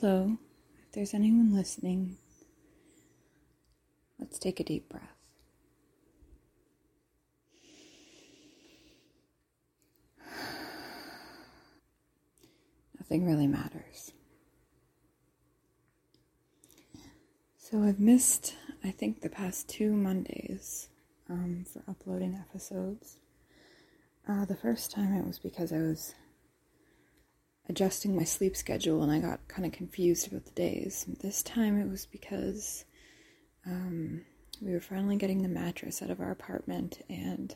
Hello, if there's anyone listening, let's take a deep breath. Nothing really matters. So I've missed, I think, the past two Mondays um, for uploading episodes. Uh, the first time it was because I was adjusting my sleep schedule and I got kind of confused about the days. This time it was because um, we were finally getting the mattress out of our apartment and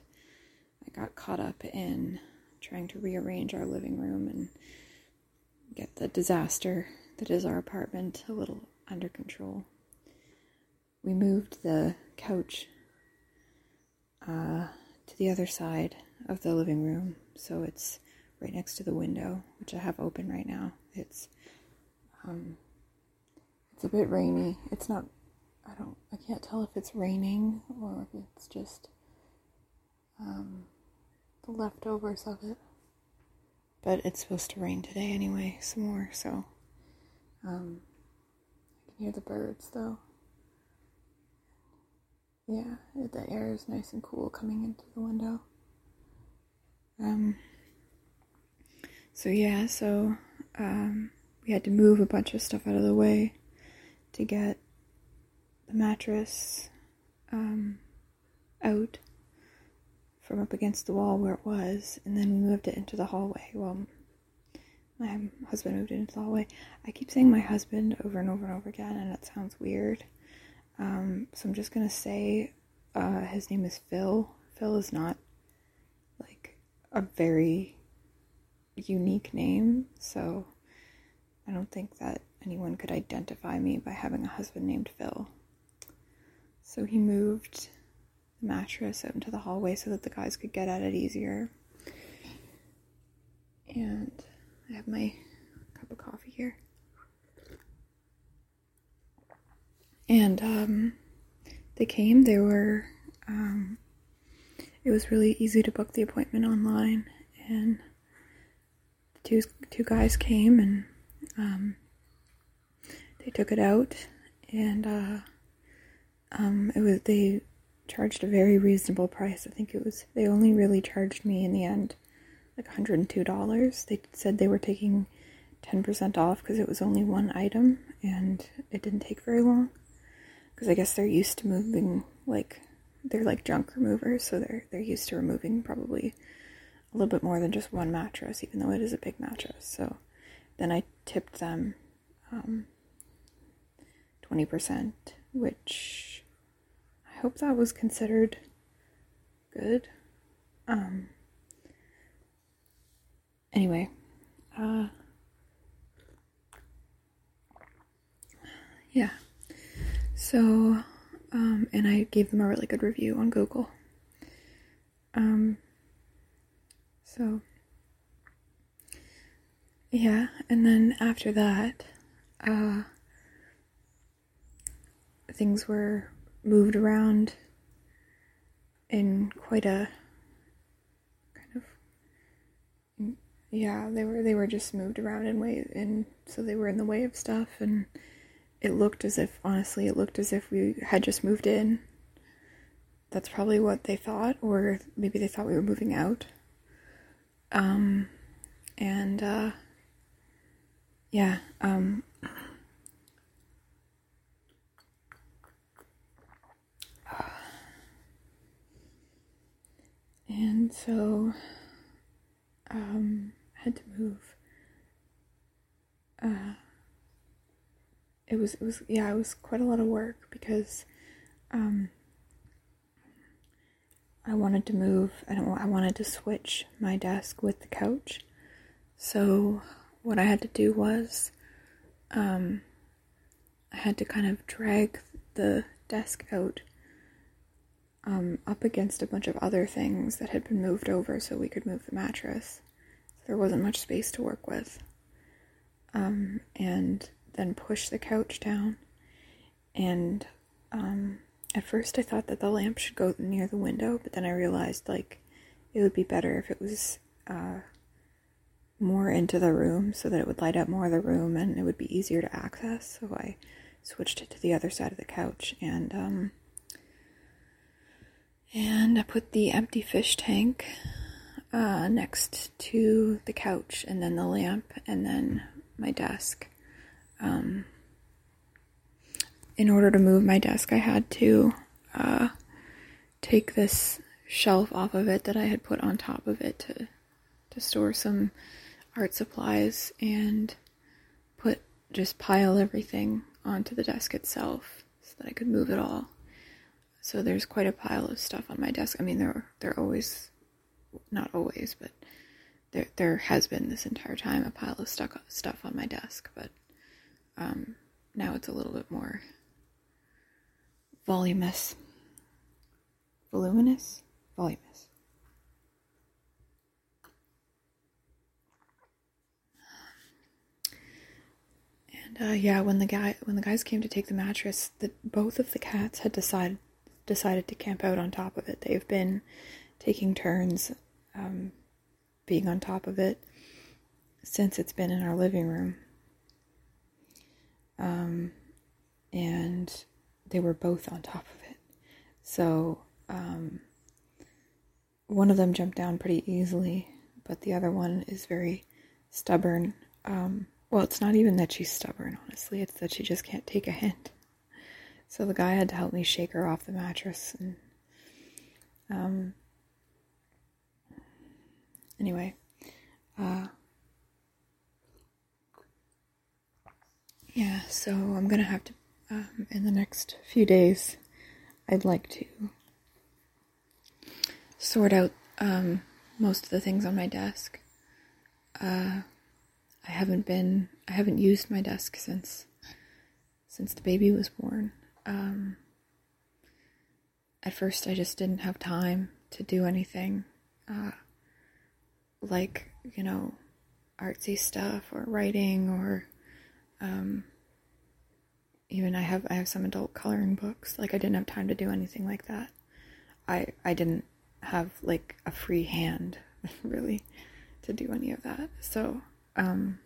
I got caught up in trying to rearrange our living room and get the disaster that is our apartment a little under control. We moved the couch uh, to the other side of the living room so it's right next to the window, which I have open right now. It's um, it's a bit rainy. It's not. I don't. I can't tell if it's raining or if it's just um, the leftovers of it. But it's supposed to rain today anyway, some more. So um, I can hear the birds though. Yeah, the air is nice and cool coming into the window. Um, so yeah, so um, we had to move a bunch of stuff out of the way to get the mattress um, out from up against the wall where it was, and then we moved it into the hallway. Well, my husband moved it into the hallway. I keep saying my husband over and over and over again, and it sounds weird. Um, so I'm just gonna say uh, his name is Phil. Phil is not like a very unique name, so I don't think that anyone could identify me by having a husband named Phil. So he moved the mattress out into the hallway so that the guys could get at it easier. And I have my cup of coffee here. And um, they came, they were, um, it was really easy to book the appointment online. And two two guys came and um, they took it out and uh, um, it was they charged a very reasonable price. I think it was they only really charged me in the end like $102. They said they were taking 10% off because it was only one item and it didn't take very long. Because I guess they're used to moving like they're like junk removers, so they're they're used to removing probably a little bit more than just one mattress, even though it is a big mattress. So then I tipped them um, 20%, which I hope that was considered good. Um, anyway, uh, yeah. So, um, and I gave them a really good review on Google. Um, so, yeah, and then after that, uh, things were moved around in quite a kind of yeah they were they were just moved around in way and so they were in the way of stuff and it looked as if honestly it looked as if we had just moved in. That's probably what they thought or maybe they thought we were moving out um, and uh, yeah, um, and so um, I had to move. Uh, it was it was yeah it was quite a lot of work because um, I wanted to move. I don't. I wanted to switch my desk with the couch. So what I had to do was, um, I had to kind of drag the desk out um, up against a bunch of other things that had been moved over so we could move the mattress. There wasn't much space to work with. Um, and then push the couch down and um, at first, I thought that the lamp should go near the window, but then I realized like it would be better if it was uh, more into the room so that it would light up more of the room and it would be easier to access. So I switched it to the other side of the couch and um, and I put the empty fish tank uh, next to the couch and then the lamp and then my desk. Um, in order to move my desk, I had to uh, take this shelf off of it that I had put on top of it to to store some art supplies and put just pile everything onto the desk itself so that I could move it all. So there's quite a pile of stuff on my desk. I mean, there there always, not always, but there there has been this entire time a pile of stuck stuff on my desk, but um, now it's a little bit more voluminous, voluminous, voluminous. And uh, yeah, when the guy when the guys came to take the mattress, the both of the cats had decided decided to camp out on top of it. They've been taking turns um, being on top of it since it's been in our living room. Um, and they were both on top of it. So um, one of them jumped down pretty easily, but the other one is very stubborn. Um, well, it's not even that she's stubborn, honestly, it's that she just can't take a hint. So the guy had to help me shake her off the mattress and um anyway, uh yeah, so I'm gonna have to um, in the next few days I'd like to sort out um, most of the things on my desk. Uh, I haven't been I haven't used my desk since since the baby was born. Um, at first, I just didn't have time to do anything, uh, like you know, artsy stuff or writing or um, even I have I have some adult coloring books. Like I didn't have time to do anything like that. I I didn't have like a free hand really to do any of that. So um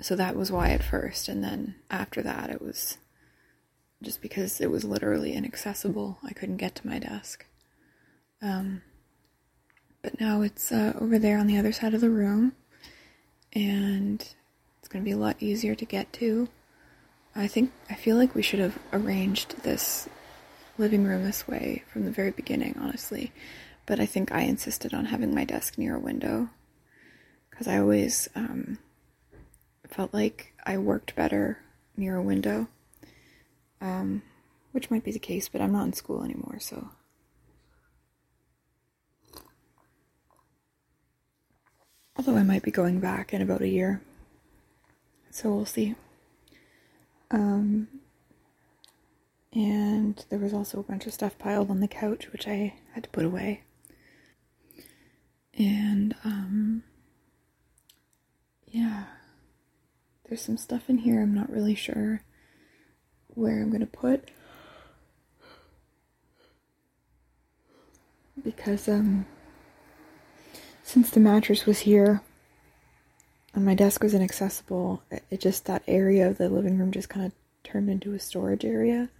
so that was why at first and then after that it was just because it was literally inaccessible. I couldn't get to my desk. Um, but now it's uh, over there on the other side of the room, and it's going to be a lot easier to get to. I think I feel like we should have arranged this living room this way from the very beginning, honestly. But I think I insisted on having my desk near a window because I always um, felt like I worked better near a window um, which might be the case, but I'm not in school anymore, so. Although I might be going back in about a year, so we'll see. Um, and there was also a bunch of stuff piled on the couch, which I had to put away. And, um, yeah, there's some stuff in here. I'm not really sure where I'm going to put. Because um since the mattress was here and my desk was inaccessible. It, it just that area of the living room just kind of turned into a storage area.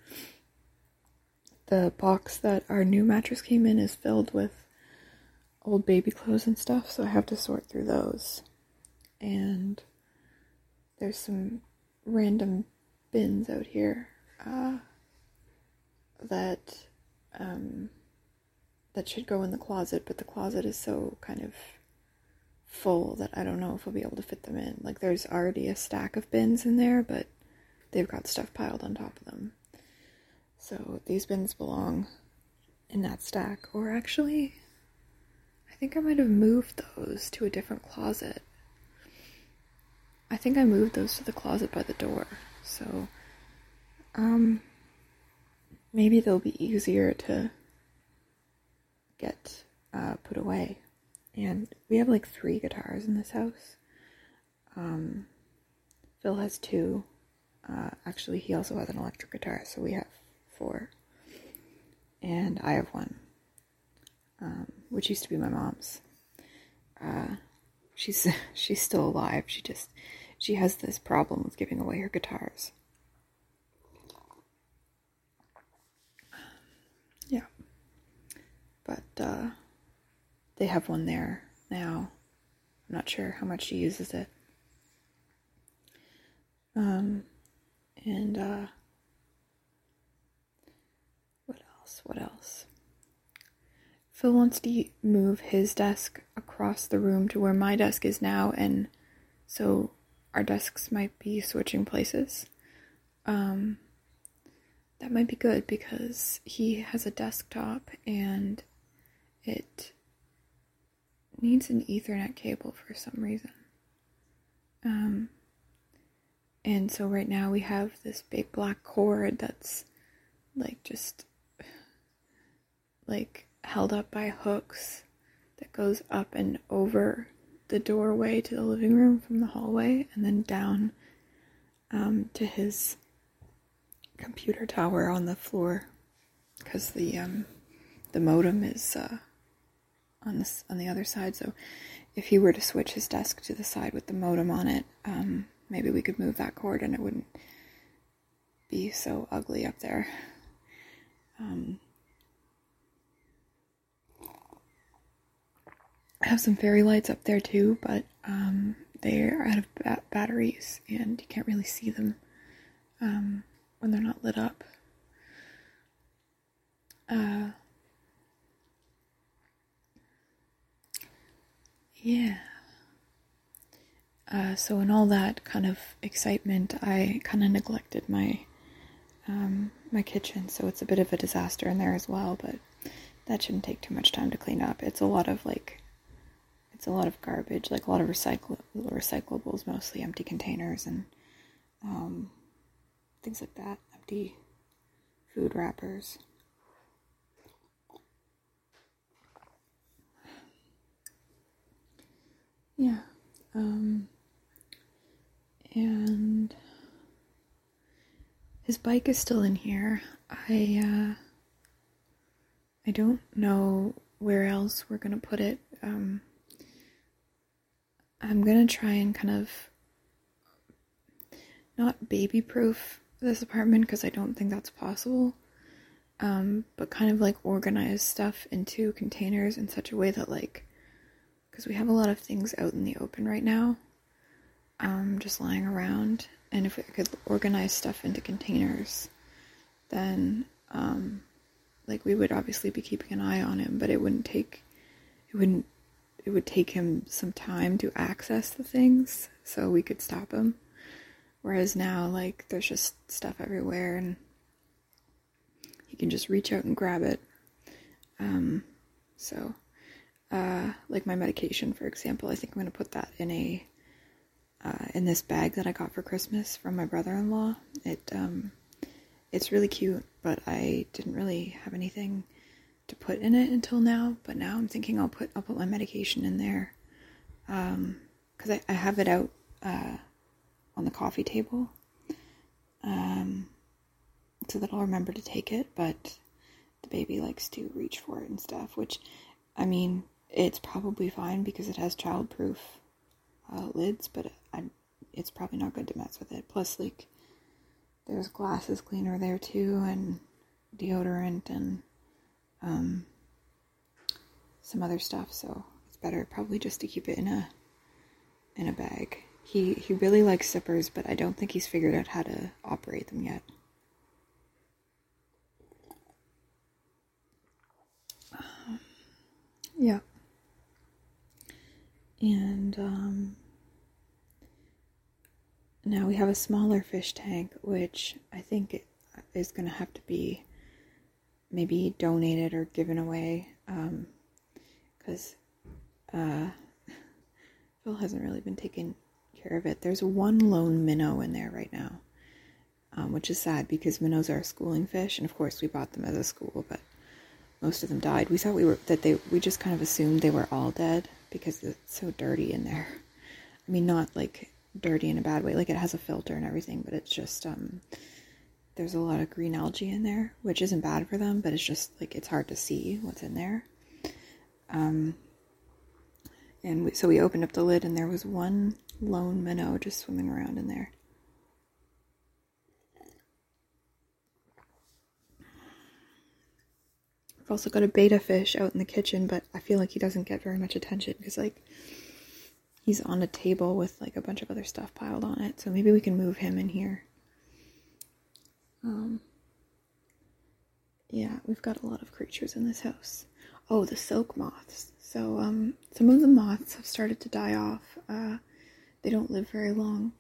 The box that our new mattress came in is filled with old baby clothes and stuff so i have to sort through those. And there's some random bins out here uh, that um, that should go in the closet, but the closet is so kind of full that I don't know if I'll be able to fit them in. Like there's already a stack of bins in there, but they've got stuff piled on top of them. So these bins belong in that stack. Or actually, I think I might have moved those to a different closet. I think I moved those to the closet by the door. So, um, maybe they'll be easier to get uh, put away. And we have like three guitars in this house. Um, Phil has two. Uh, actually, he also has an electric guitar, so we have four. And I have one, um, which used to be my mom's. Uh, she's she's still alive. She just she has this problem with giving away her guitars. Yeah. But uh they have one there now. I'm not sure how much she uses it. Um and uh what else? What else? Phil wants to move his desk across the room to where my desk is now, and so our desks might be switching places. Um, that might be good because he has a desktop and it needs an Ethernet cable for some reason. Um, and so right now we have this big black cord that's like just like held up by hooks that goes up and over the doorway to the living room from the hallway and then down um, to his computer tower on the floor because the um, the modem is uh, on this on the other side. So if he were to switch his desk to the side with the modem on it, um, maybe we could move that cord and it wouldn't be so ugly up there. Um, I have some fairy lights up there too, but um, they are out of ba- batteries and you can't really see them um, when they're not lit up. Uh, yeah. Uh, so in all that kind of excitement, I kind of neglected my um, my kitchen, so it's a bit of a disaster in there as well. But that shouldn't take too much time to clean up. It's a lot of like it's a lot of garbage, like a lot of recycle recyclables, mostly empty containers and um, things like that, empty food wrappers. Yeah. Um, and his bike is still in here. I uh, I don't know where else we're gonna put it. Um, I'm gonna try and kind of not baby proof this apartment because I don't think that's possible. Um, but kind of like organize stuff into containers in such a way that like because we have a lot of things out in the open right now um, just lying around and if we could organize stuff into containers then um, like we would obviously be keeping an eye on him but it wouldn't take it wouldn't it would take him some time to access the things so we could stop him. Whereas now, like, there's just stuff everywhere and he can just reach out and grab it. Um, so, uh, like my medication, for example, I think I'm to put that in a, uh, in this bag that I got for Christmas from my brother-in-law. It, um, it's really cute, but I didn't really have anything to put in it until now, but now I'm thinking I'll put I'll put my medication in there because um, I, I have it out uh, on the coffee table um, so that I'll remember to take it. But the baby likes to reach for it and stuff, which I mean it's probably fine because it has childproof uh, lids, but it's probably not good to mess with it. Plus, like there's glasses cleaner there too, and deodorant and um, some other stuff. So it's better probably just to keep it in a in a bag. He he really likes zippers, but I don't think he's figured out how to operate them yet. yeah. And um, now we have a smaller fish tank, which I think is going to have to be maybe donated or given away because um, uh, Phil hasn't really been taking care of it. There's one lone minnow in there right now, um, which is sad because minnows are a schooling fish, and of course we bought them as a school, but most of them died. We thought we were that they we just kind of assumed they were all dead because it's so dirty in there. I mean, not like dirty in a bad way, like it has a filter and everything, but it's just um there's a lot of green algae in there, which isn't bad for them, but it's just like it's hard to see what's in there. Um, and we, so we opened up the lid, and there was one lone minnow just swimming around in there. I've also got a betta fish out in the kitchen, but I feel like he doesn't get very much attention because, like, he's on a table with like a bunch of other stuff piled on it. So maybe we can move him in here. Um, yeah, we've got a lot of creatures in this house. Oh, the silk moths. So, um, some of the moths have started to die off. Uh, they don't live very long.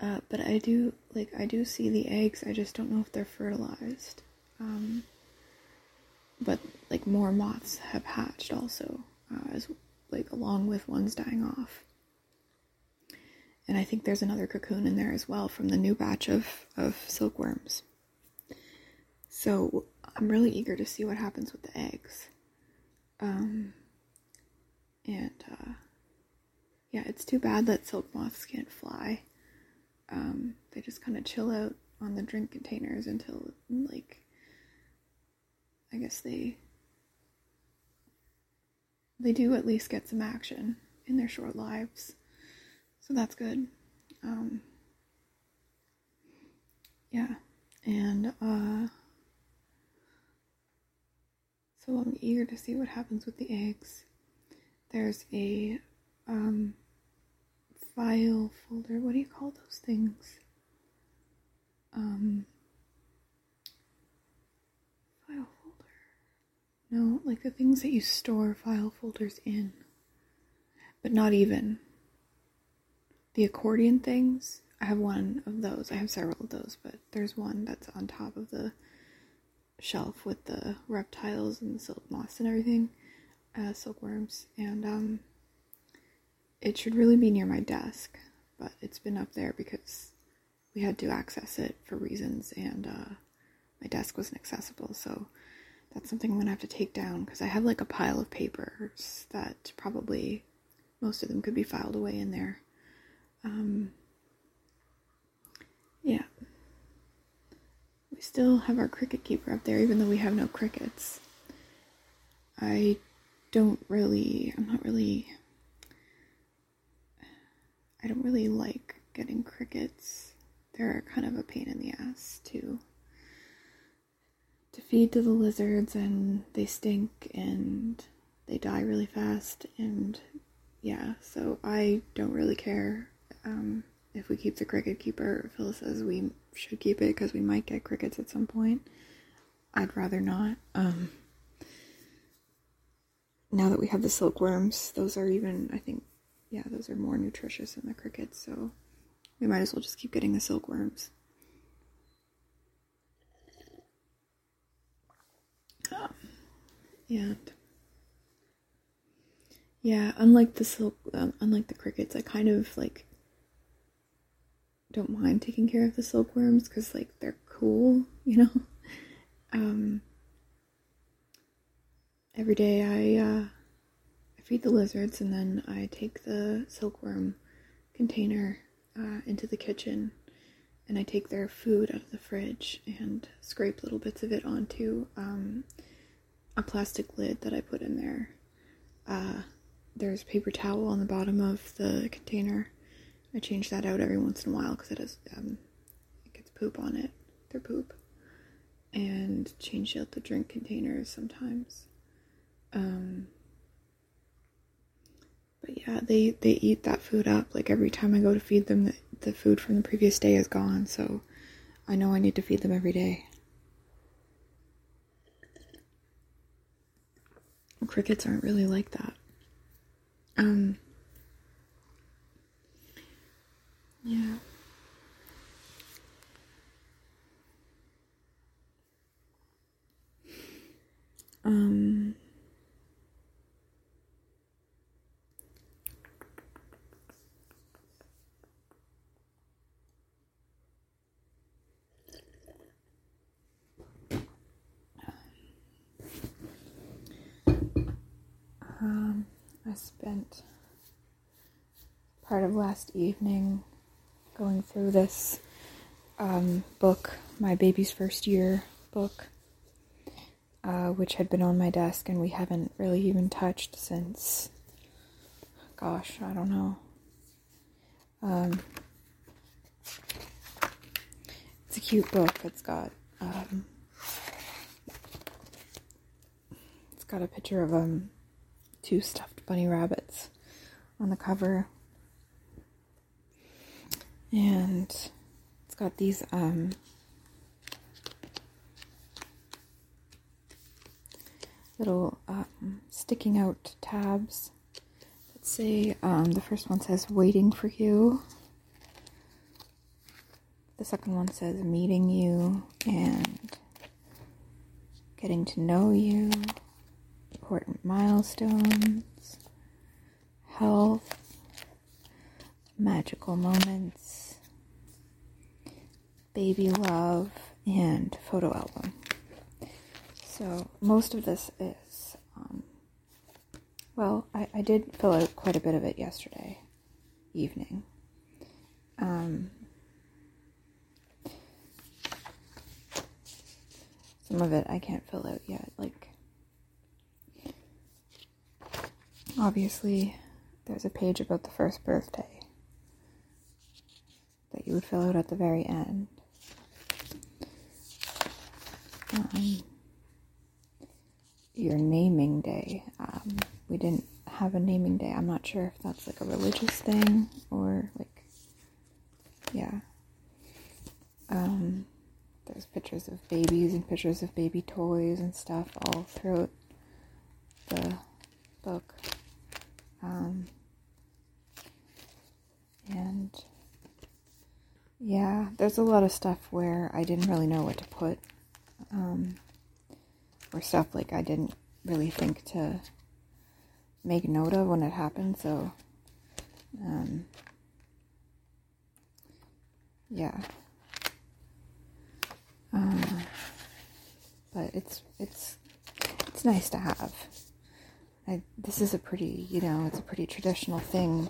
Uh, but I do, like, I do see the eggs. I just don't know if they're fertilized. Um, but, like, more moths have hatched also, uh, as, like, along with ones dying off. And I think there's another cocoon in there as well from the new batch of, of silkworms. So I'm really eager to see what happens with the eggs. Um, and uh, yeah, it's too bad that silk moths can't fly. Um, they just kind of chill out on the drink containers until, like, I guess they they do at least get some action in their short lives. So that's good. Um, yeah, and uh, so I'm eager to see what happens with the eggs. There's a um, file folder. What do you call those things? Um, file folder. No, like the things that you store file folders in, but not even the accordion things. I have one of those. I have several of those, but there's one that's on top of the shelf with the reptiles and the silk moss and everything, uh, silkworms, and um, it should really be near my desk, but it's been up there because we had to access it for reasons, and uh, my desk wasn't accessible, so that's something I'm gonna have to take down because I have like a pile of papers that probably most of them could be filed away in there. Um, yeah. We still have our cricket keeper up there, even though we have no crickets. I don't really, I'm not really, I don't really like getting crickets. They're kind of a pain in the ass to to feed to the lizards and they stink and they die really fast and yeah, so I don't really care um, if we keep the cricket keeper, Phil says we should keep it because we might get crickets at some point. I'd rather not. Um, now that we have the silkworms, those are even, I think, yeah, those are more nutritious than the crickets, so we might as well just keep getting the silkworms. Um, and yeah, unlike the silk, um, unlike the crickets, I kind of like don't mind taking care of the silkworms because like they're cool, you know. Um, every day I uh, I feed the lizards and then I take the silkworm container uh, into the kitchen and I take their food out of the fridge and scrape little bits of it onto um, a plastic lid that I put in there. Uh, there's paper towel on the bottom of the container I change that out every once in a while because it has um, it gets poop on it, their poop, and change out the drink containers sometimes. Um, but yeah, they they eat that food up. Like every time I go to feed them, the, the food from the previous day is gone. So I know I need to feed them every day. Crickets aren't really like that. Um, Yeah. Um Um, I spent part of last evening going through this um, book, my baby's first year book, uh, which had been on my desk and we haven't really even touched since, gosh, I don't know. Um, it's a cute book. It's got um, it's got a picture of um two stuffed bunny rabbits on the cover, and it's got these um little um, sticking out tabs that say um, the first one says waiting for you. The second one says meeting you and getting to know you. Important milestones. Health. Magical moments baby love and photo album so most of this is, um, well, I, I did fill out quite a bit of it yesterday evening. Um, some of it I can't fill out yet. Like, obviously, there's a page about the first birthday that you would fill out at the very end. Um, your naming day. Um, we didn't have a naming day. I'm not sure if that's like a religious thing or like, yeah. Um, there's pictures of babies and pictures of baby toys and stuff all throughout the book. Um, and yeah, there's a lot of stuff where I didn't really know what to put. Um, or stuff like I didn't really think to make note of when it happened. So, um, yeah. Um, but it's it's it's nice to have. I, this is a pretty, you know, it's a pretty traditional thing.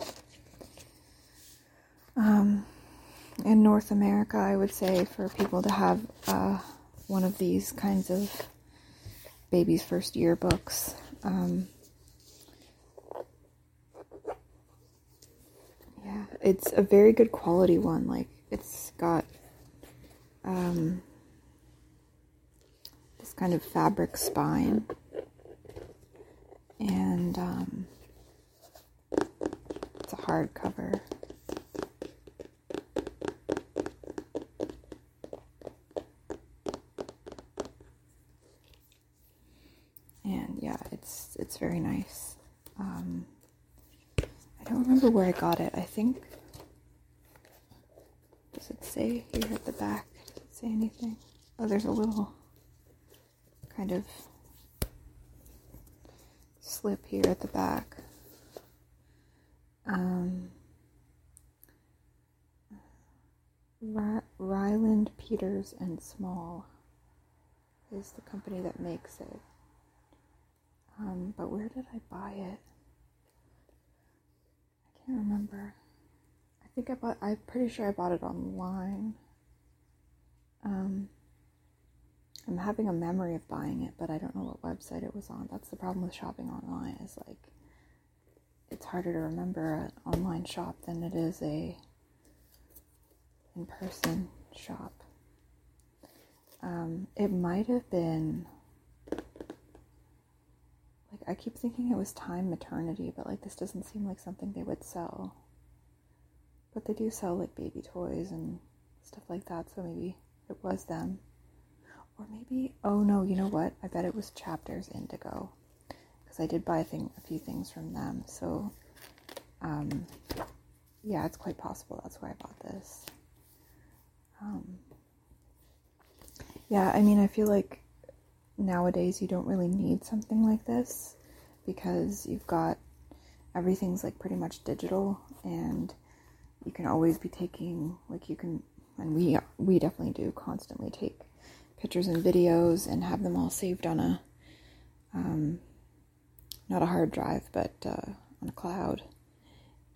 Um, in North America, I would say for people to have uh, one of these kinds of baby's first year books. Um, yeah, it's a very good quality one. Like, it's got um, this kind of fabric spine. And um, it's a hardcover. Very nice. Um, I don't remember where I got it. I think. Does it say here at the back? Does it say anything? Oh, there's a little kind of slip here at the back. Um, Ryland Peters and Small is the company that makes it. Um, but where did I buy it? I can't remember. I think I bought. I'm pretty sure I bought it online. Um, I'm having a memory of buying it, but I don't know what website it was on. That's the problem with shopping online. Is like it's harder to remember an online shop than it is a in-person shop. Um, it might have been I keep thinking it was Thyme Maternity, but like this doesn't seem like something they would sell. But they do sell like baby toys and stuff like that, so maybe it was them. Or maybe, oh no, you know what? I bet it was Chapters Indigo. Because I did buy a, thing, a few things from them. So, um, yeah, it's quite possible that's where I bought this. Um, yeah, I mean, I feel like nowadays you don't really need something like this because you've got everything's like pretty much digital and you can always be taking like you can and we we definitely do constantly take pictures and videos and have them all saved on a um, not a hard drive but uh, on a cloud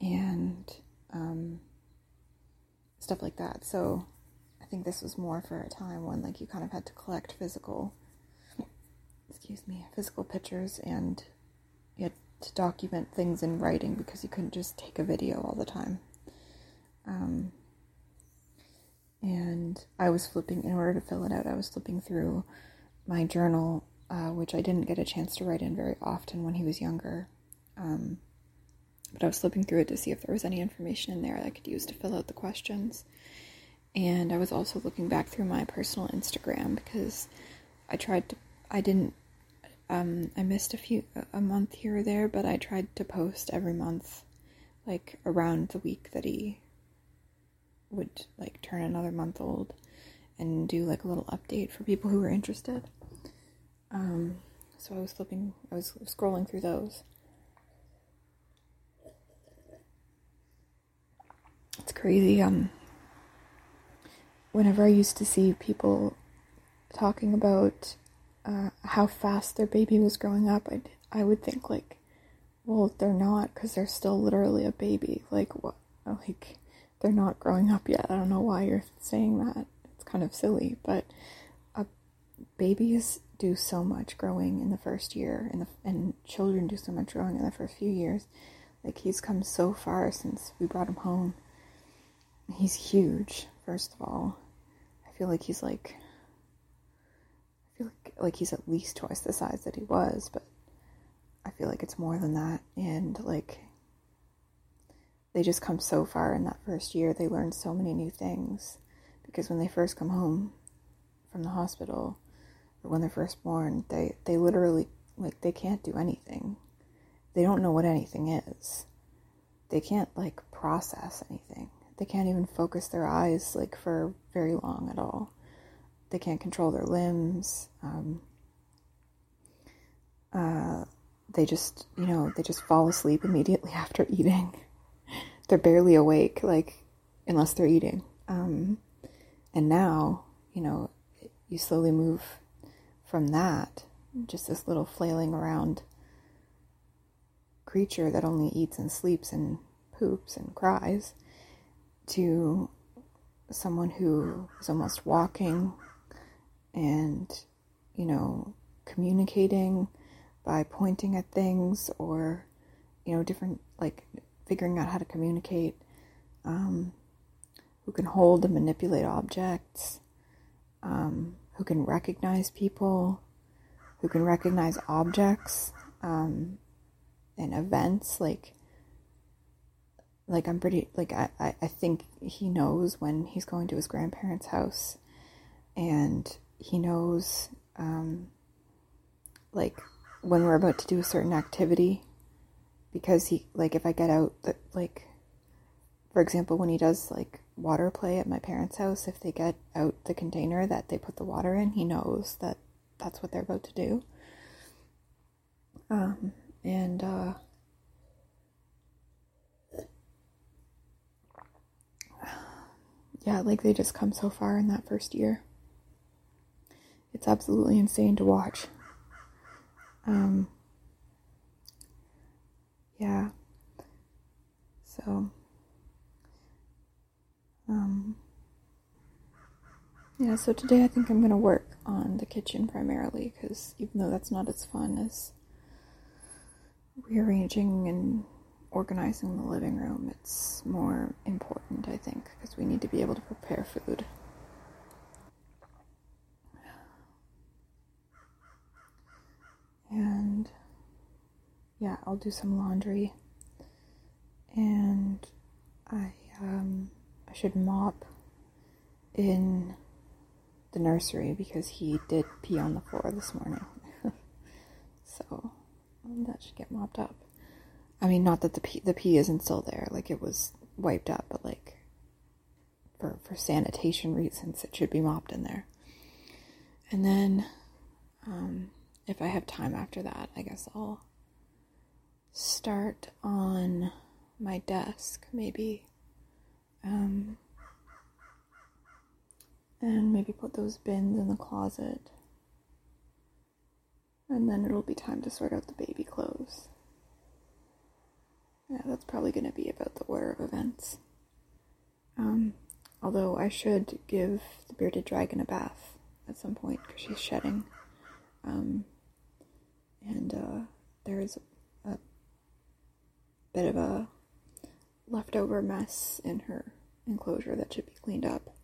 and um, stuff like that. So i think this was more for a time when like you kind of had to collect physical excuse me, physical pictures and you had to document things in writing because you couldn't just take a video all the time. Um, and I was flipping, in order to fill it out, I was flipping through my journal, uh, which I didn't get a chance to write in very often when he was younger. Um, but I was flipping through it to see if there was any information in there that I could use to fill out the questions. And I was also looking back through my personal Instagram because I tried to, I didn't, um, I missed a few, a month here or there, but I tried to post every month, like around the week that he would like turn another month old and do like a little update for people who were interested. Um, so I was flipping, I was scrolling through those. It's crazy. Um, whenever I used to see people talking about uh, how fast their baby was growing up, I I would think like, well, they're not because they're still literally a baby. Like what? Like they're not growing up yet. I don't know why you're saying that. It's kind of silly, but uh, babies do so much growing in the first year, and the and children do so much growing in the first few years. Like he's come so far since we brought him home. He's huge, first of all. I feel like he's like like he's at least twice the size that he was, but I feel like it's more than that. And like they just come so far in that first year. They learn so many new things because when they first come home from the hospital or when they're first born, they they literally like they can't do anything. They don't know what anything is. They can't like process anything. They can't even focus their eyes like for very long at all. They can't control their limbs. Um, uh, they just, you know, they just fall asleep immediately after eating they're barely awake, like unless they're eating. Um, and now, you know, you slowly move from that, just this little flailing around creature that only eats and sleeps and poops and cries, to someone who is almost walking and, you know, communicating by pointing at things or, you know, different, like, figuring out how to communicate, um, who can hold and manipulate objects, um, who can recognize people, who can recognize objects um, and events. Like, like I'm pretty like I, I think he knows when he's going to his grandparents' house, and he knows um, like when we're about to do a certain activity because he like if I get out that like for example when he does like water play at my parents' house if they get out the container that they put the water in he knows that that's what they're about to do. Um and uh yeah like they just come so far in that first year it's absolutely insane to watch um yeah. So, um, yeah, so today I think I'm going to work on the kitchen primarily because even though that's not as fun as rearranging and organizing the living room, it's more important, I think, because we need to be able to prepare food. And yeah, I'll do some laundry. And I um I should mop in the nursery because he did pee on the floor this morning. so um, that should get mopped up. I mean, not that the pee the pee isn't still there, like it was wiped up, but like for for sanitation reasons, it should be mopped in there. And then, um, if I have time after that, I guess I'll start on my desk, maybe. Um, and maybe put those bins in the closet. And then it'll be time to sort out the baby clothes. Yeah, that's probably going to be about the order of events. Um, although I should give the bearded dragon a bath at some point because she's shedding. Um, and uh, there is bit of a leftover mess in her enclosure that should be cleaned up.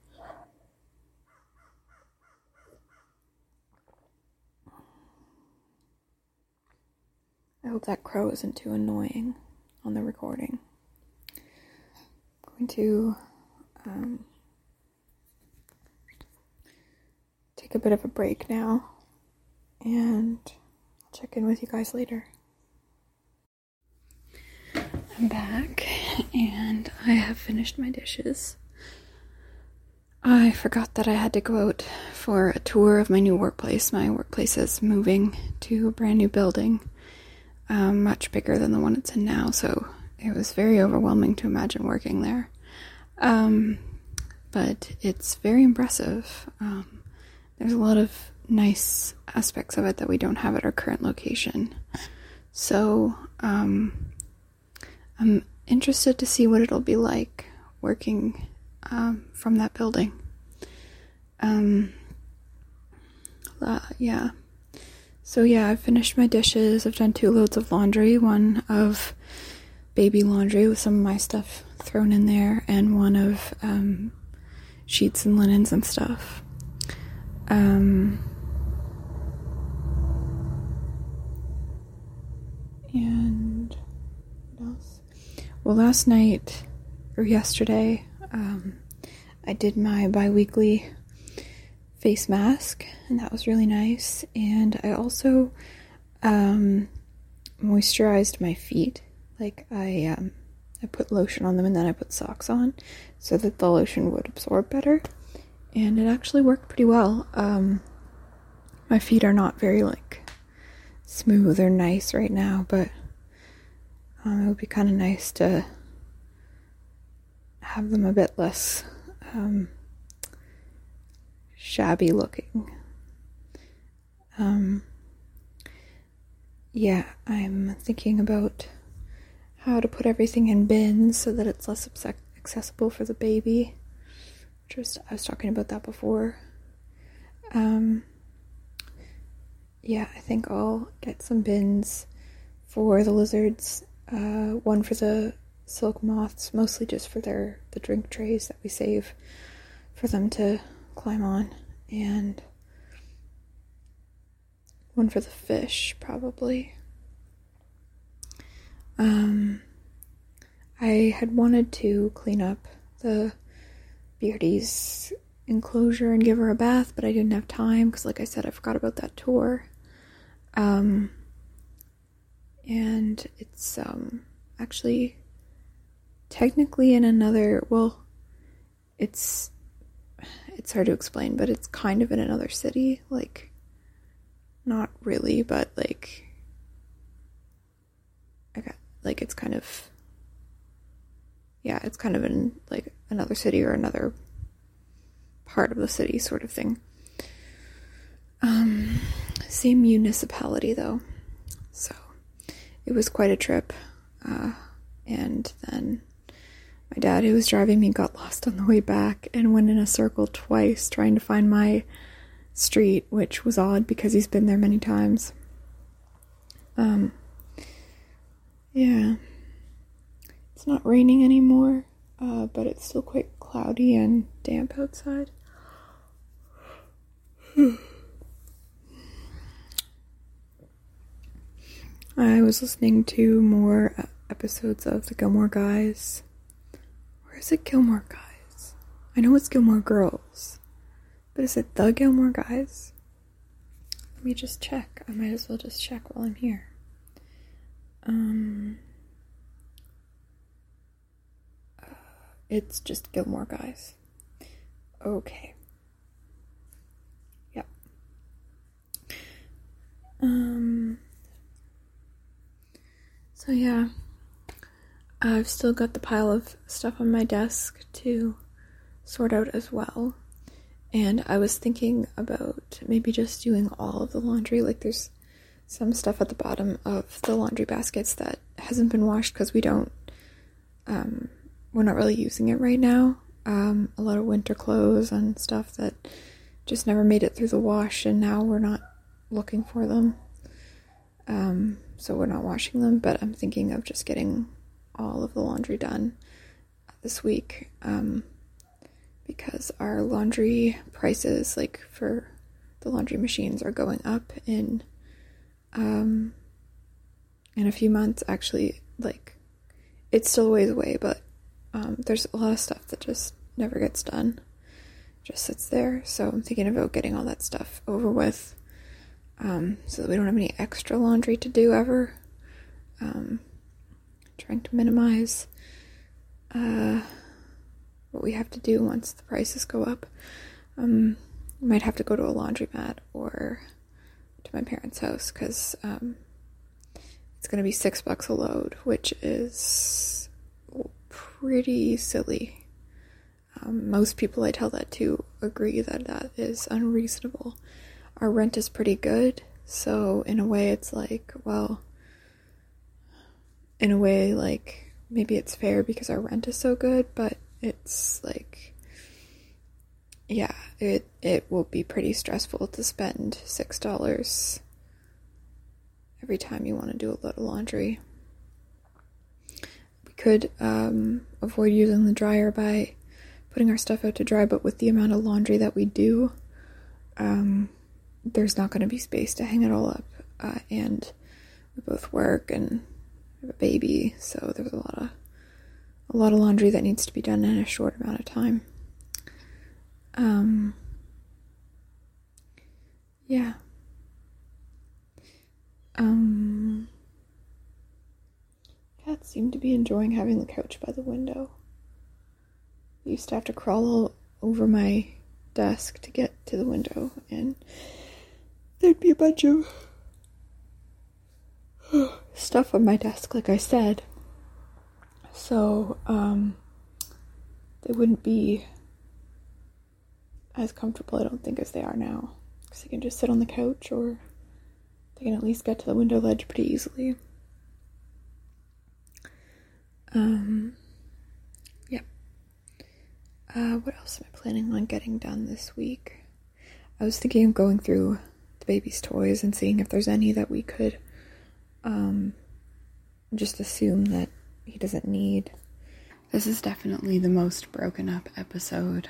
I hope that crow isn't too annoying on the recording. I'm going to um, take a bit of a break now and I'll check in with you guys later. I'm back and I have finished my dishes. I forgot that I had to go out for a tour of my new workplace. My workplace is moving to a brand new building, um, much bigger than the one it's in now, so it was very overwhelming to imagine working there. Um, but it's very impressive. Um, there's a lot of nice aspects of it that we don't have at our current location. So, um, I'm interested to see what it'll be like working um, from that building. Um, uh, yeah. So, yeah, I've finished my dishes. I've done two loads of laundry one of baby laundry with some of my stuff thrown in there, and one of um, sheets and linens and stuff. Um, and? Well, last night or yesterday, um, I did my bi weekly face mask, and that was really nice. And I also um, moisturized my feet. Like, I, um, I put lotion on them and then I put socks on so that the lotion would absorb better. And it actually worked pretty well. Um, my feet are not very, like, smooth or nice right now, but um, it would be kind of nice to have them a bit less um, shabby looking. Um, yeah, I'm thinking about how to put everything in bins so that it's less accessible for the baby. Just I was talking about that before. Um, yeah, I think I'll get some bins for the lizards uh, one for the silk moths, mostly just for their the drink trays that we save for them to climb on, and one for the fish, probably. Um, I had wanted to clean up the Beardy's enclosure and give her a bath, but I didn't have time because, like I said, I forgot about that tour. Um, and it's um actually technically in another well it's it's hard to explain but it's kind of in another city like not really but like okay like it's kind of yeah it's kind of in like another city or another part of the city sort of thing. Um same municipality though. So it was quite a trip. Uh, and then my dad, who was driving me, got lost on the way back and went in a circle twice trying to find my street, which was odd because he's been there many times. Um, yeah. It's not raining anymore, uh, but it's still quite cloudy and damp outside. I was listening to more episodes of the Gilmore Guys. Or is it Gilmore Guys? I know it's Gilmore Girls. But is it the Gilmore Guys? Let me just check. I might as well just check while I'm here. Um, uh, it's just Gilmore Guys. Okay. Yep. Um, so, yeah, I've still got the pile of stuff on my desk to sort out as well. And I was thinking about maybe just doing all of the laundry. Like, there's some stuff at the bottom of the laundry baskets that hasn't been washed because we don't, um, we're not really using it right now. Um, a lot of winter clothes and stuff that just never made it through the wash, and now we're not looking for them. Um, so we're not washing them, but I'm thinking of just getting all of the laundry done this week um, because our laundry prices, like for the laundry machines, are going up in um, in a few months. Actually, like it's still a ways away, but um, there's a lot of stuff that just never gets done, just sits there. So I'm thinking about getting all that stuff over with, um, so that we don't have any extra laundry to do ever. Um, trying to minimize uh, what we have to do once the prices go up. Um, I might have to go to a laundromat or to my parents' house because um, it's going to be six bucks a load, which is pretty silly. Um, most people I tell that to agree that that is unreasonable. Our rent is pretty good, so in a way, it's like, well, in a way, like maybe it's fair because our rent is so good, but it's like, yeah, it it will be pretty stressful to spend six dollars every time you want to do a load of laundry. We could um, avoid using the dryer by putting our stuff out to dry, but with the amount of laundry that we do, um, there's not going to be space to hang it all up, uh, and we both work and have a baby, so there's a lot of a lot of laundry that needs to be done in a short amount of time. Um, yeah. Um, cats seem to be enjoying having the couch by the window. I used to have to crawl over my desk to get to the window, and there'd be a bunch of stuff on my desk, like I said. So, um, they wouldn't be as comfortable, I don't think, as they are now. Because they can just sit on the couch or they can at least get to the window ledge pretty easily. Um, yeah. Uh, what else am I planning on getting done this week? I was thinking of going through the baby's toys and seeing if there's any that we could um, just assume that he doesn't need. This is definitely the most broken up episode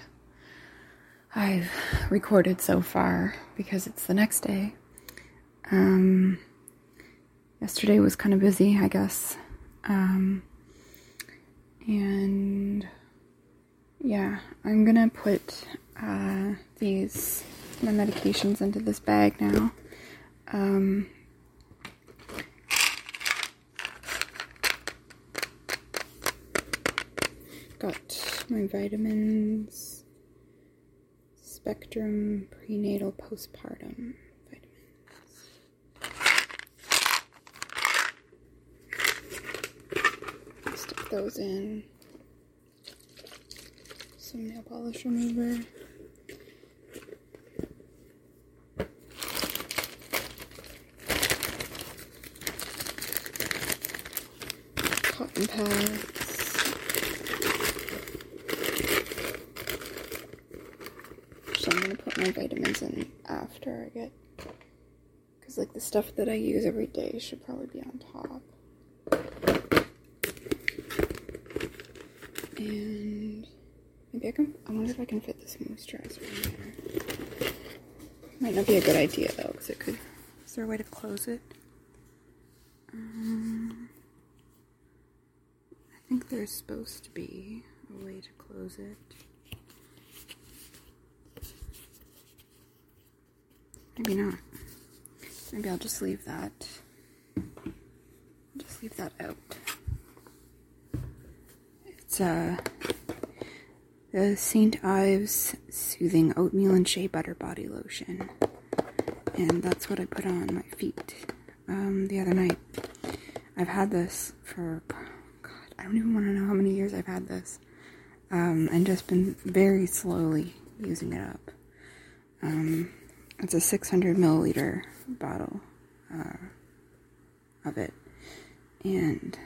I've recorded so far because it's the next day. Um, yesterday was kind of busy, I guess. Um, and yeah, I'm gonna put uh, these my medications into this bag now. Um, got my vitamins, Spectrum prenatal postpartum vitamins. Stick those in. Some nail polish remover. Cotton pads. So I'm gonna put my vitamins in after I get, because like the stuff that I use every day should probably be on top. And maybe I can. I wonder if I can fit this moisturizer in there. Might not be a good idea though, because it could. Is there a way to close it? Um, I think there's supposed to be a way to close it. Maybe not. Maybe I'll just leave that. Just leave that out. It's uh the St. Ives Soothing Oatmeal and Shea Butter Body Lotion. And that's what I put on my feet um, the other night. I've had this for, God, I don't even want to know how many years I've had this. Um, and just been very slowly using it up. Um, it's a 600 milliliter bottle uh, of it. And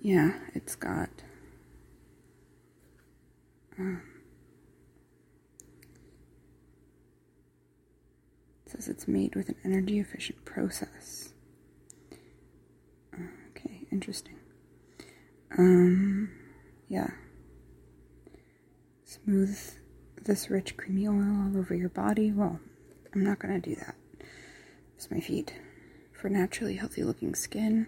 yeah, it's got um, it says it's made with an energy efficient process. Okay, interesting. Um, yeah. Smooth this rich, creamy oil all over your body. Well, I'm not gonna do that. It's my feet. For naturally healthy looking skin,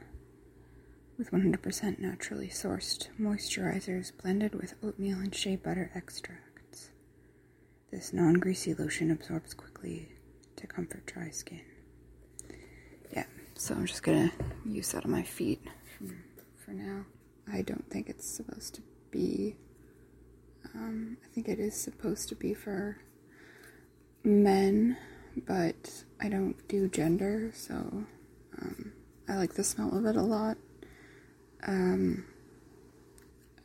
with 100% naturally sourced moisturizers blended with oatmeal and shea butter extracts. This non greasy lotion absorbs quickly to comfort dry skin. Yeah, so I'm just gonna use that on my feet hmm, for now. I don't think it's supposed to be, um, I think it is supposed to be for men, but I don't do gender, so um, I like the smell of it a lot. Um,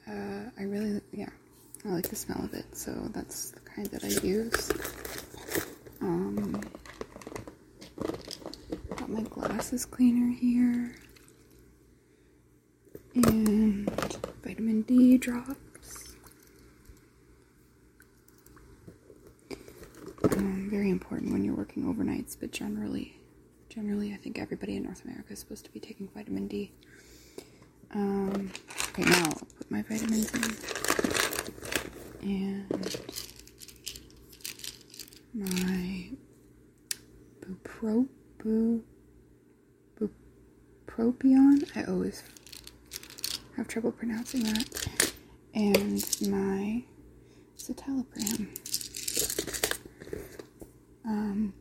uh, I really, yeah, I like the smell of it, so that's the kind that I use. Um, got my glasses cleaner here, and vitamin D drops. Um, very important when you're working overnights, but generally, generally, I think everybody in North America is supposed to be taking vitamin D. Um, okay, now I'll put my vitamins in. And my bupro, bu, bupropion. I always have trouble pronouncing that. And my citalopram. Um,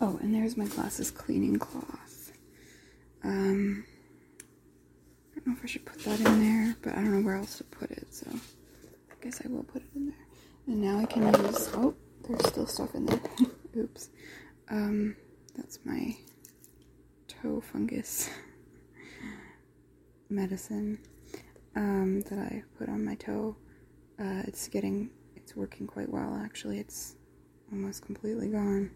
oh, and there's my glasses cleaning cloth. Um, I don't know if I should put that in there, but I don't know where else to put it, so I guess I will put it in there. And now I can use, oh, there's still stuff in there. Oops. Um, that's my toe fungus medicine um, that I put on my toe. Uh, it's getting, it's working quite well actually. It's almost completely gone.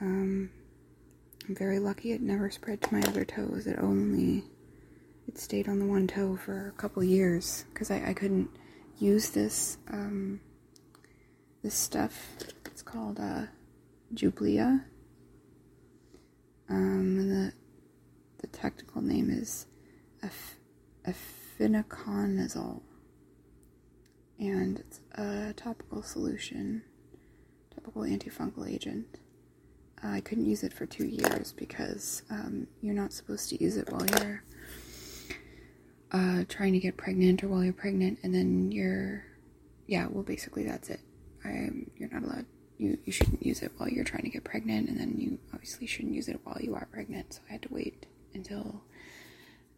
Um, I'm very lucky it never spread to my other toes. It only it stayed on the one toe for a couple years because I, I couldn't use this um, this stuff. It's called uh, Jublia. Um, the the technical name is efinaconazole, and it's a topical solution, topical antifungal agent. I couldn't use it for two years because um, you're not supposed to use it while you're uh, trying to get pregnant or while you're pregnant, and then you're, yeah, well, basically that's it. I, you're not allowed. You you shouldn't use it while you're trying to get pregnant, and then you obviously shouldn't use it while you are pregnant. So I had to wait until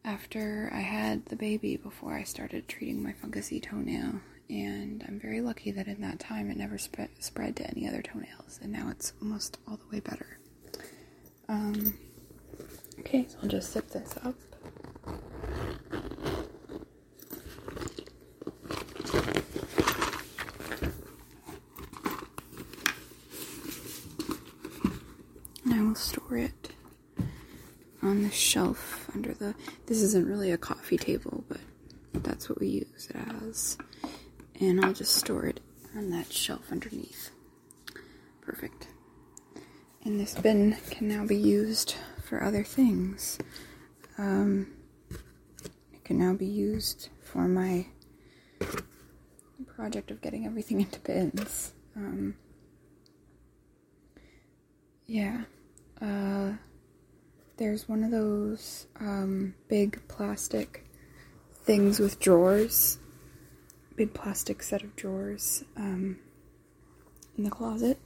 after I had the baby before I started treating my fungusy toenail. And I'm very lucky that in that time it never spread spread to any other toenails, and now it's almost all the way better. Um, okay, so I'll just zip this up. And I will store it on the shelf under the. This isn't really a coffee table, but that's what we use it as. And I'll just store it on that shelf underneath. Perfect. And this bin can now be used for other things. Um, it can now be used for my project of getting everything into bins. Um, yeah. Uh, there's one of those um, big plastic things with drawers, big plastic set of drawers um, in the closet.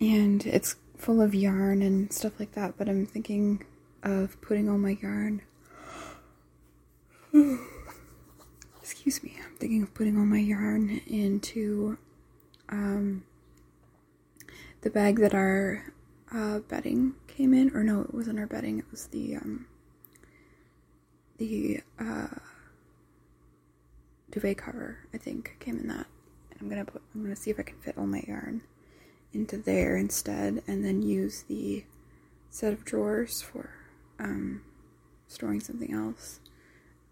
And it's full of yarn and stuff like that, but I'm thinking of putting all my yarn. Excuse me, I'm thinking of putting all my yarn into um, the bag that our uh, bedding came in, or no, it wasn't our bedding. It was the um, the uh, duvet cover. I think came in that. And I'm gonna put. I'm gonna see if I can fit all my yarn into there instead, and then use the set of drawers for um, storing something else,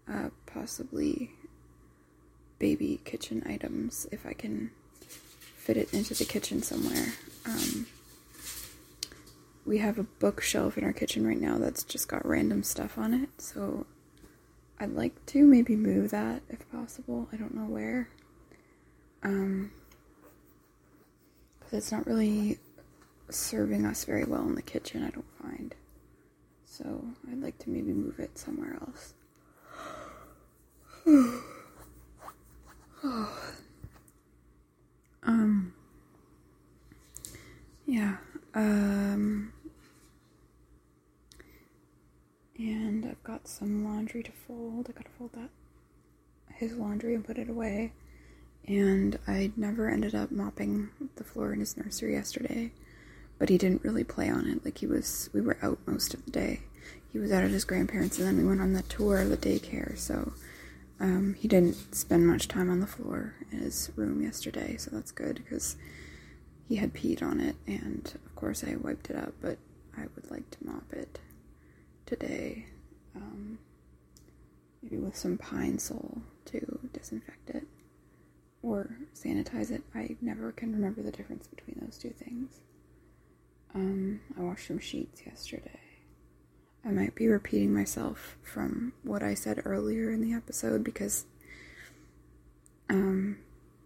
uh, possibly baby kitchen items if I can fit it into the kitchen somewhere. Um, we have a bookshelf in our kitchen right now that's just got random stuff on it. So I'd like to maybe move that if possible. I don't know where. Um, because it's not really serving us very well in the kitchen, I don't find. So I'd like to maybe move it somewhere else. um, yeah. Um, and I've got some laundry to fold. I gotta fold that his laundry and put it away. And I never ended up mopping the floor in his nursery yesterday, but he didn't really play on it. Like he was, we were out most of the day. He was out at his grandparents, and then we went on the tour of the daycare. So um, he didn't spend much time on the floor in his room yesterday. So that's good because he had peed on it, and of course I wiped it up. But I would like to mop it today, um, maybe with some pine sol to disinfect it or sanitize it. I never can remember the difference between those two things. Um, I washed some sheets yesterday. I might be repeating myself from what I said earlier in the episode because um,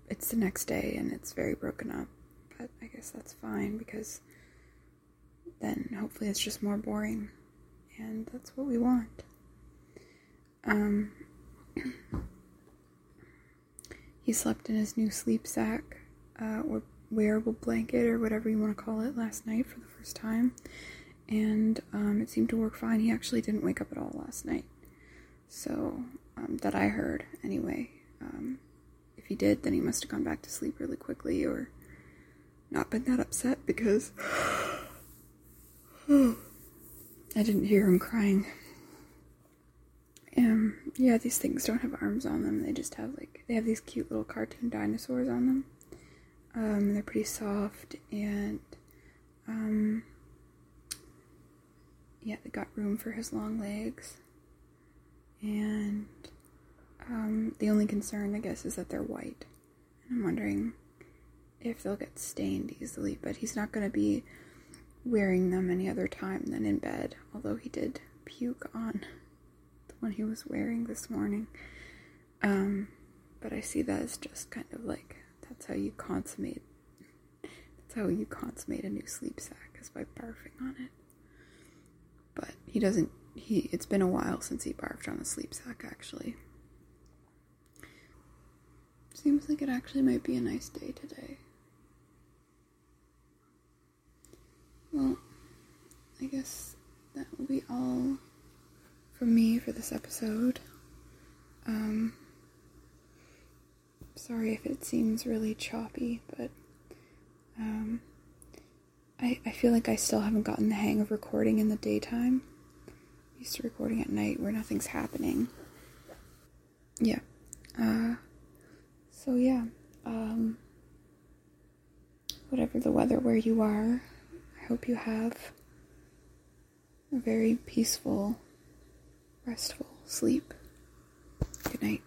it's the next day and it's very broken up. But I guess that's fine because then hopefully it's just more boring and that's what we want. Um, he slept in his new sleep sack uh, or wearable blanket or whatever you want to call it last night for the first time, and um, it seemed to work fine. He actually didn't wake up at all last night, so um, that I heard anyway. Um, if he did, then he must have gone back to sleep really quickly or not been that upset because. I didn't hear him crying. Um, yeah, these things don't have arms on them. They just have like they have these cute little cartoon dinosaurs on them. Um, they're pretty soft and um, yeah, they got room for his long legs. And um, the only concern, I guess, is that they're white. And I'm wondering if they'll get stained easily. But he's not going to be wearing them any other time than in bed, although he did puke on the one he was wearing this morning. Um, but I see that as just kind of like that's how you consummate that's how you consummate a new sleep sack is by barfing on it. But he doesn't he it's been a while since he barfed on a sleep sack actually. Seems like it actually might be a nice day today. Well, I guess that will be all from me for this episode. Um, sorry if it seems really choppy, but um, I, I feel like I still haven't gotten the hang of recording in the daytime. I'm used to recording at night where nothing's happening. Yeah. Uh, so yeah. Um, whatever the weather where you are, hope you have a very peaceful, restful sleep. Good night.